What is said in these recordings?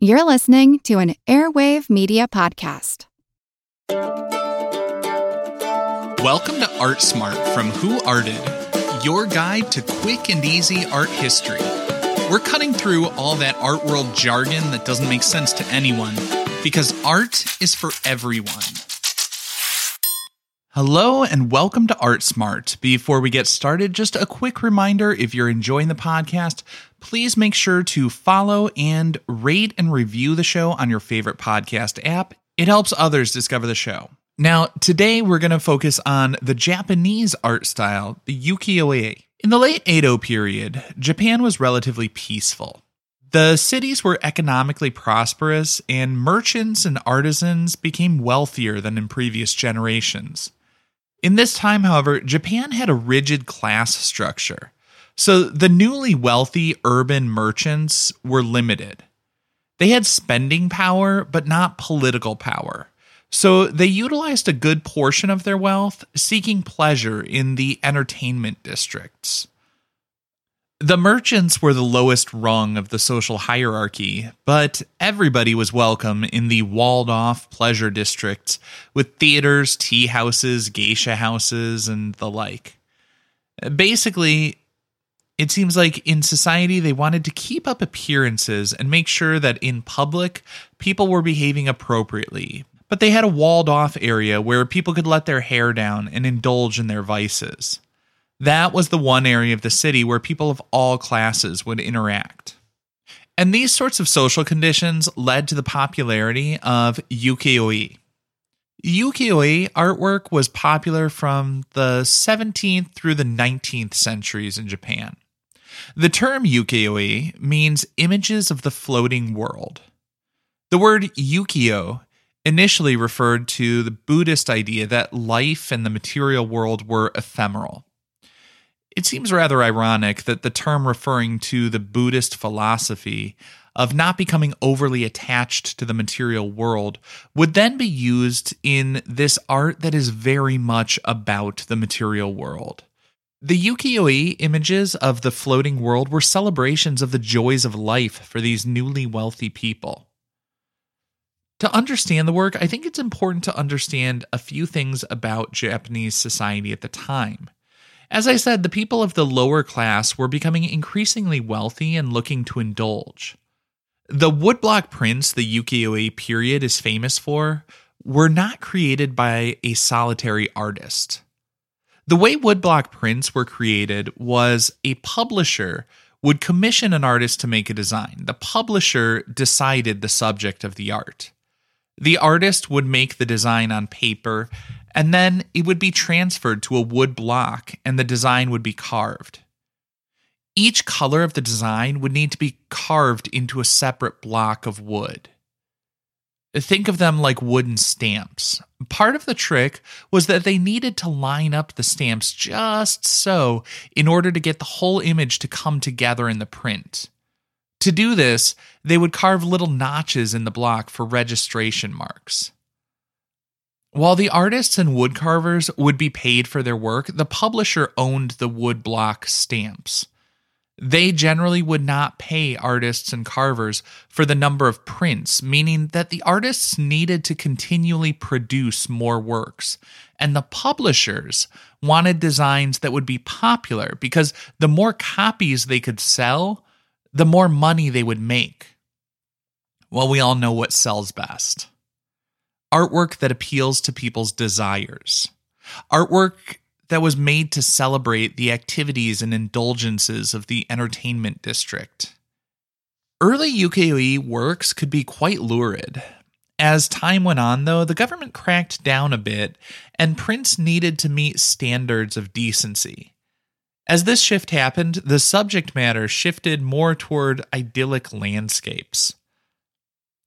You're listening to an Airwave Media Podcast. Welcome to Art Smart from Who Arted, your guide to quick and easy art history. We're cutting through all that art world jargon that doesn't make sense to anyone because art is for everyone. Hello and welcome to Art Smart. Before we get started, just a quick reminder if you're enjoying the podcast, please make sure to follow and rate and review the show on your favorite podcast app. It helps others discover the show. Now, today we're going to focus on the Japanese art style, the ukiyo-e. In the late Edo period, Japan was relatively peaceful. The cities were economically prosperous, and merchants and artisans became wealthier than in previous generations. In this time, however, Japan had a rigid class structure. So the newly wealthy urban merchants were limited. They had spending power, but not political power. So they utilized a good portion of their wealth seeking pleasure in the entertainment districts. The merchants were the lowest rung of the social hierarchy, but everybody was welcome in the walled off pleasure districts with theaters, tea houses, geisha houses, and the like. Basically, it seems like in society they wanted to keep up appearances and make sure that in public people were behaving appropriately, but they had a walled off area where people could let their hair down and indulge in their vices. That was the one area of the city where people of all classes would interact. And these sorts of social conditions led to the popularity of ukiyo-e. Ukiyo-e artwork was popular from the 17th through the 19th centuries in Japan. The term ukiyo-e means images of the floating world. The word ukiyo initially referred to the Buddhist idea that life and the material world were ephemeral. It seems rather ironic that the term referring to the Buddhist philosophy of not becoming overly attached to the material world would then be used in this art that is very much about the material world. The ukiyo-e images of the floating world were celebrations of the joys of life for these newly wealthy people. To understand the work, I think it's important to understand a few things about Japanese society at the time. As I said, the people of the lower class were becoming increasingly wealthy and looking to indulge. The woodblock prints the ukiyo-e period is famous for were not created by a solitary artist. The way woodblock prints were created was a publisher would commission an artist to make a design. The publisher decided the subject of the art. The artist would make the design on paper and then it would be transferred to a wood block and the design would be carved. Each color of the design would need to be carved into a separate block of wood. Think of them like wooden stamps. Part of the trick was that they needed to line up the stamps just so in order to get the whole image to come together in the print. To do this, they would carve little notches in the block for registration marks. While the artists and woodcarvers would be paid for their work, the publisher owned the woodblock stamps. They generally would not pay artists and carvers for the number of prints, meaning that the artists needed to continually produce more works. And the publishers wanted designs that would be popular because the more copies they could sell, the more money they would make. Well, we all know what sells best artwork that appeals to people's desires, artwork that was made to celebrate the activities and indulgences of the entertainment district. Early ukiyo-e works could be quite lurid. As time went on, though, the government cracked down a bit, and prints needed to meet standards of decency. As this shift happened, the subject matter shifted more toward idyllic landscapes.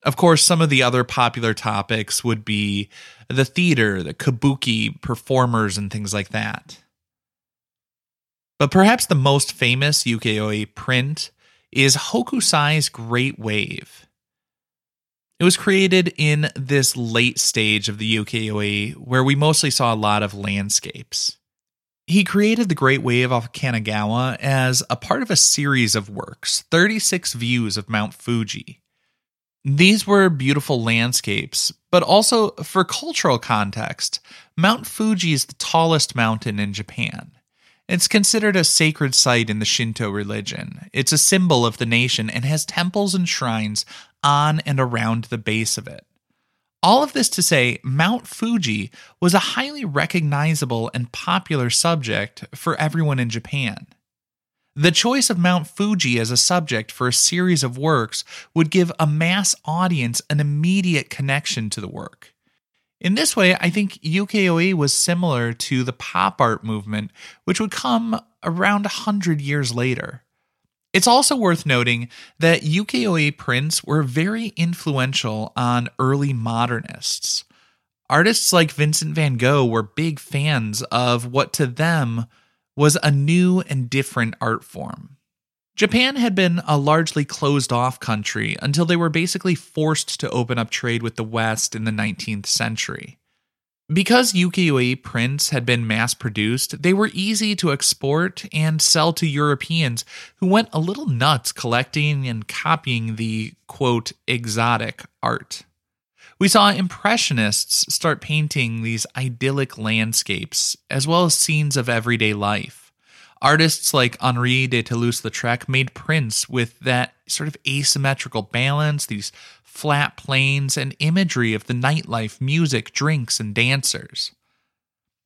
Of course, some of the other popular topics would be the theater, the kabuki performers, and things like that. But perhaps the most famous ukiyo-e print is Hokusai's Great Wave. It was created in this late stage of the ukiyo-e where we mostly saw a lot of landscapes. He created the Great Wave off Kanagawa as a part of a series of works, 36 views of Mount Fuji. These were beautiful landscapes, but also for cultural context, Mount Fuji is the tallest mountain in Japan. It's considered a sacred site in the Shinto religion. It's a symbol of the nation and has temples and shrines on and around the base of it. All of this to say, Mount Fuji was a highly recognizable and popular subject for everyone in Japan. The choice of Mount Fuji as a subject for a series of works would give a mass audience an immediate connection to the work. In this way, I think ukiyo-e was similar to the pop art movement, which would come around 100 years later. It's also worth noting that ukiyo-e prints were very influential on early modernists. Artists like Vincent van Gogh were big fans of what to them was a new and different art form. Japan had been a largely closed off country until they were basically forced to open up trade with the West in the 19th century. Because ukiyo-e prints had been mass produced, they were easy to export and sell to Europeans who went a little nuts collecting and copying the quote exotic art. We saw Impressionists start painting these idyllic landscapes, as well as scenes of everyday life. Artists like Henri de Toulouse Lautrec made prints with that sort of asymmetrical balance, these flat planes, and imagery of the nightlife, music, drinks, and dancers.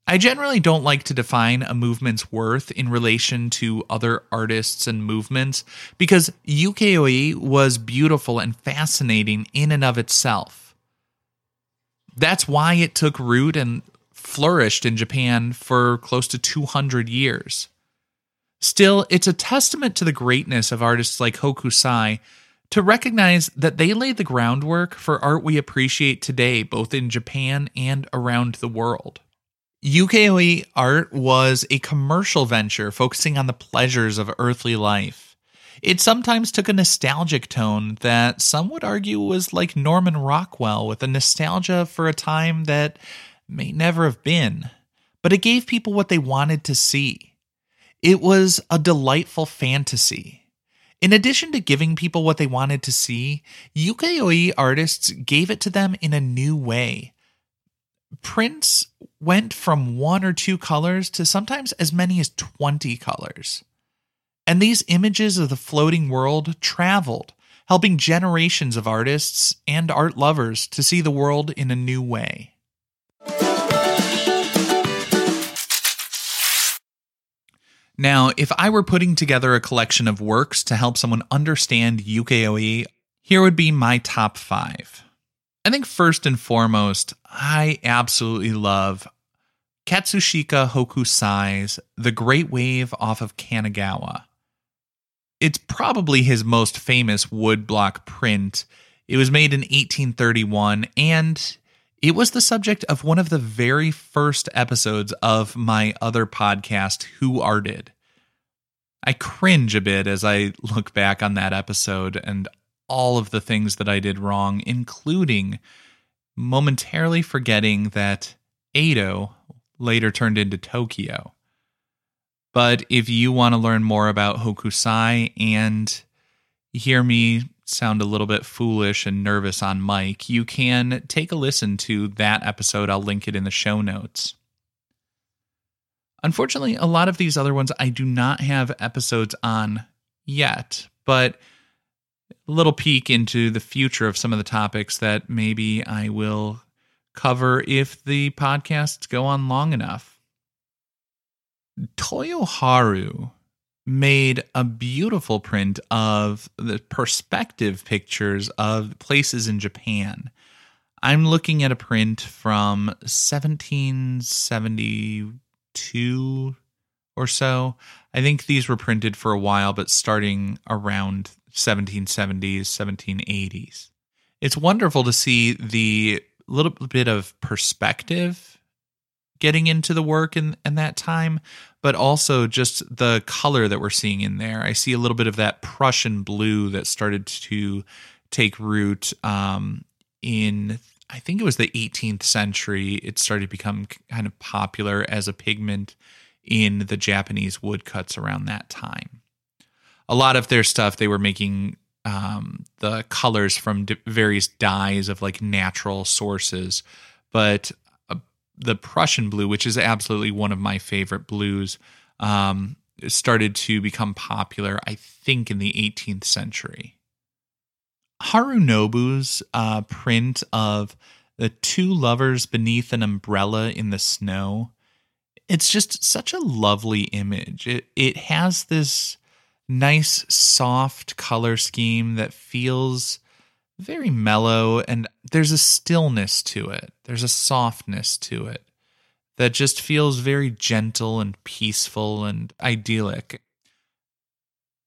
I generally don't like to define a movement's worth in relation to other artists and movements because ukiyo-e was beautiful and fascinating in and of itself. That's why it took root and flourished in Japan for close to 200 years. Still, it's a testament to the greatness of artists like Hokusai to recognize that they laid the groundwork for art we appreciate today, both in Japan and around the world. Ukiyo-e art was a commercial venture focusing on the pleasures of earthly life. It sometimes took a nostalgic tone that some would argue was like Norman Rockwell with a nostalgia for a time that may never have been, but it gave people what they wanted to see. It was a delightful fantasy in addition to giving people what they wanted to see, ukiyo-e artists gave it to them in a new way. Prints went from one or two colors to sometimes as many as 20 colors. And these images of the floating world traveled, helping generations of artists and art lovers to see the world in a new way. Now, if I were putting together a collection of works to help someone understand ukiyo-e, here would be my top five. I think first and foremost, I absolutely love Katsushika Hokusai's The Great Wave off of Kanagawa. It's probably his most famous woodblock print. It was made in 1831 and it was the subject of one of the very first episodes of my other podcast, Who Arted. I cringe a bit as I look back on that episode and all of the things that I did wrong, including momentarily forgetting that Edo later turned into Tokyo. But if you want to learn more about Hokusai and hear me sound a little bit foolish and nervous on mic, you can take a listen to that episode. I'll link it in the show notes. Unfortunately, a lot of these other ones I do not have episodes on yet, but a little peek into the future of some of the topics that maybe I will cover if the podcasts go on long enough. Toyoharu made a beautiful print of the perspective pictures of places in Japan. I'm looking at a print from 1772 or so. I think these were printed for a while, but starting around 1770s, 1780s. It's wonderful to see the little bit of perspective getting into the work in, in that time, but also just the color that we're seeing in there. I see a little bit of that Prussian blue that started to take root um, in, I think it was the 18th century. It started to become kind of popular as a pigment in the Japanese woodcuts around that time. A lot of their stuff they were making um, the colors from various dyes of like natural sources. But the Prussian blue, which is absolutely one of my favorite blues, um, started to become popular, I think, in the 18th century. Harunobu's uh, print of the two lovers beneath an umbrella in the snow. It's just such a lovely image. It it has this nice soft color scheme that feels very mellow and there's a stillness to it. There's a softness to it that just feels very gentle and peaceful and idyllic.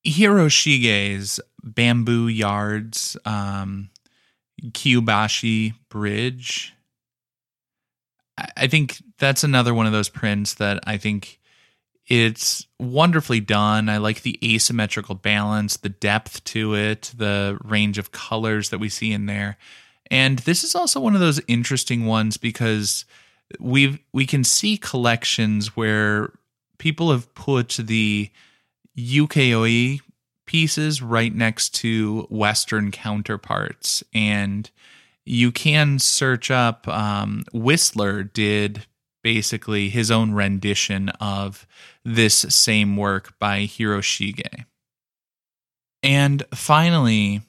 Hiroshige's bamboo yards, um, Kyobashi Bridge. I think that's another one of those prints that I think it's wonderfully done. I like the asymmetrical balance, the depth to it, the range of colors that we see in there. And this is also one of those interesting ones because we we can see collections where people have put the ukiyo-e pieces right next to Western counterparts. And you can search up, um, Whistler did basically his own rendition of this same work by Hiroshige. And finally,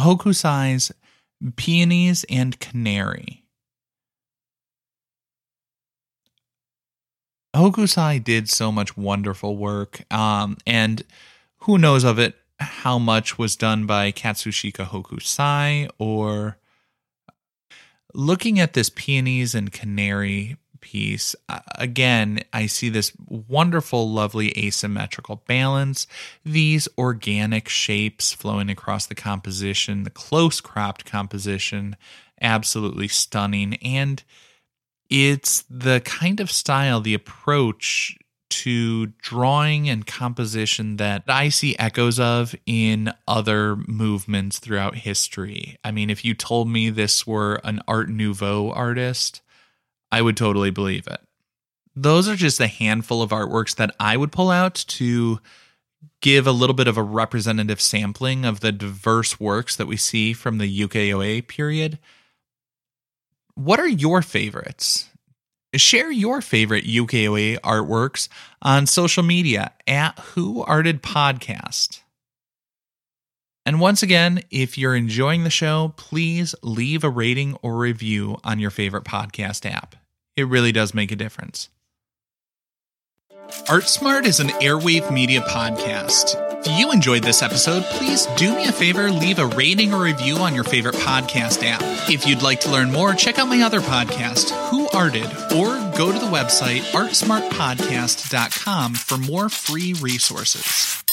Hokusai's Peonies and Canary. Hokusai did so much wonderful work, um, and who knows of it how much was done by Katsushika Hokusai or looking at this peonies and canary piece uh, again i see this wonderful lovely asymmetrical balance. These organic shapes flowing across the composition the close cropped composition absolutely stunning. And it's the kind of style, the approach to drawing and composition that I see echoes of in other movements throughout history. I mean, if you told me this were an Art Nouveau artist, I would totally believe it. Those are just a handful of artworks that I would pull out to give a little bit of a representative sampling of the diverse works that we see from the ukiyo-e period. What are your favorites? Share your favorite ukiyo-e artworks on social media at Who Arted Podcast. And once again, if you're enjoying the show, please leave a rating or review on your favorite podcast app. It really does make a difference. ArtSmart is an airwave media podcast. If you enjoyed this episode, please do me a favor, leave a rating or review on your favorite podcast app. If you'd like to learn more, check out my other podcast, Who Arted, or go to the website artsmartpodcast.com for more free resources.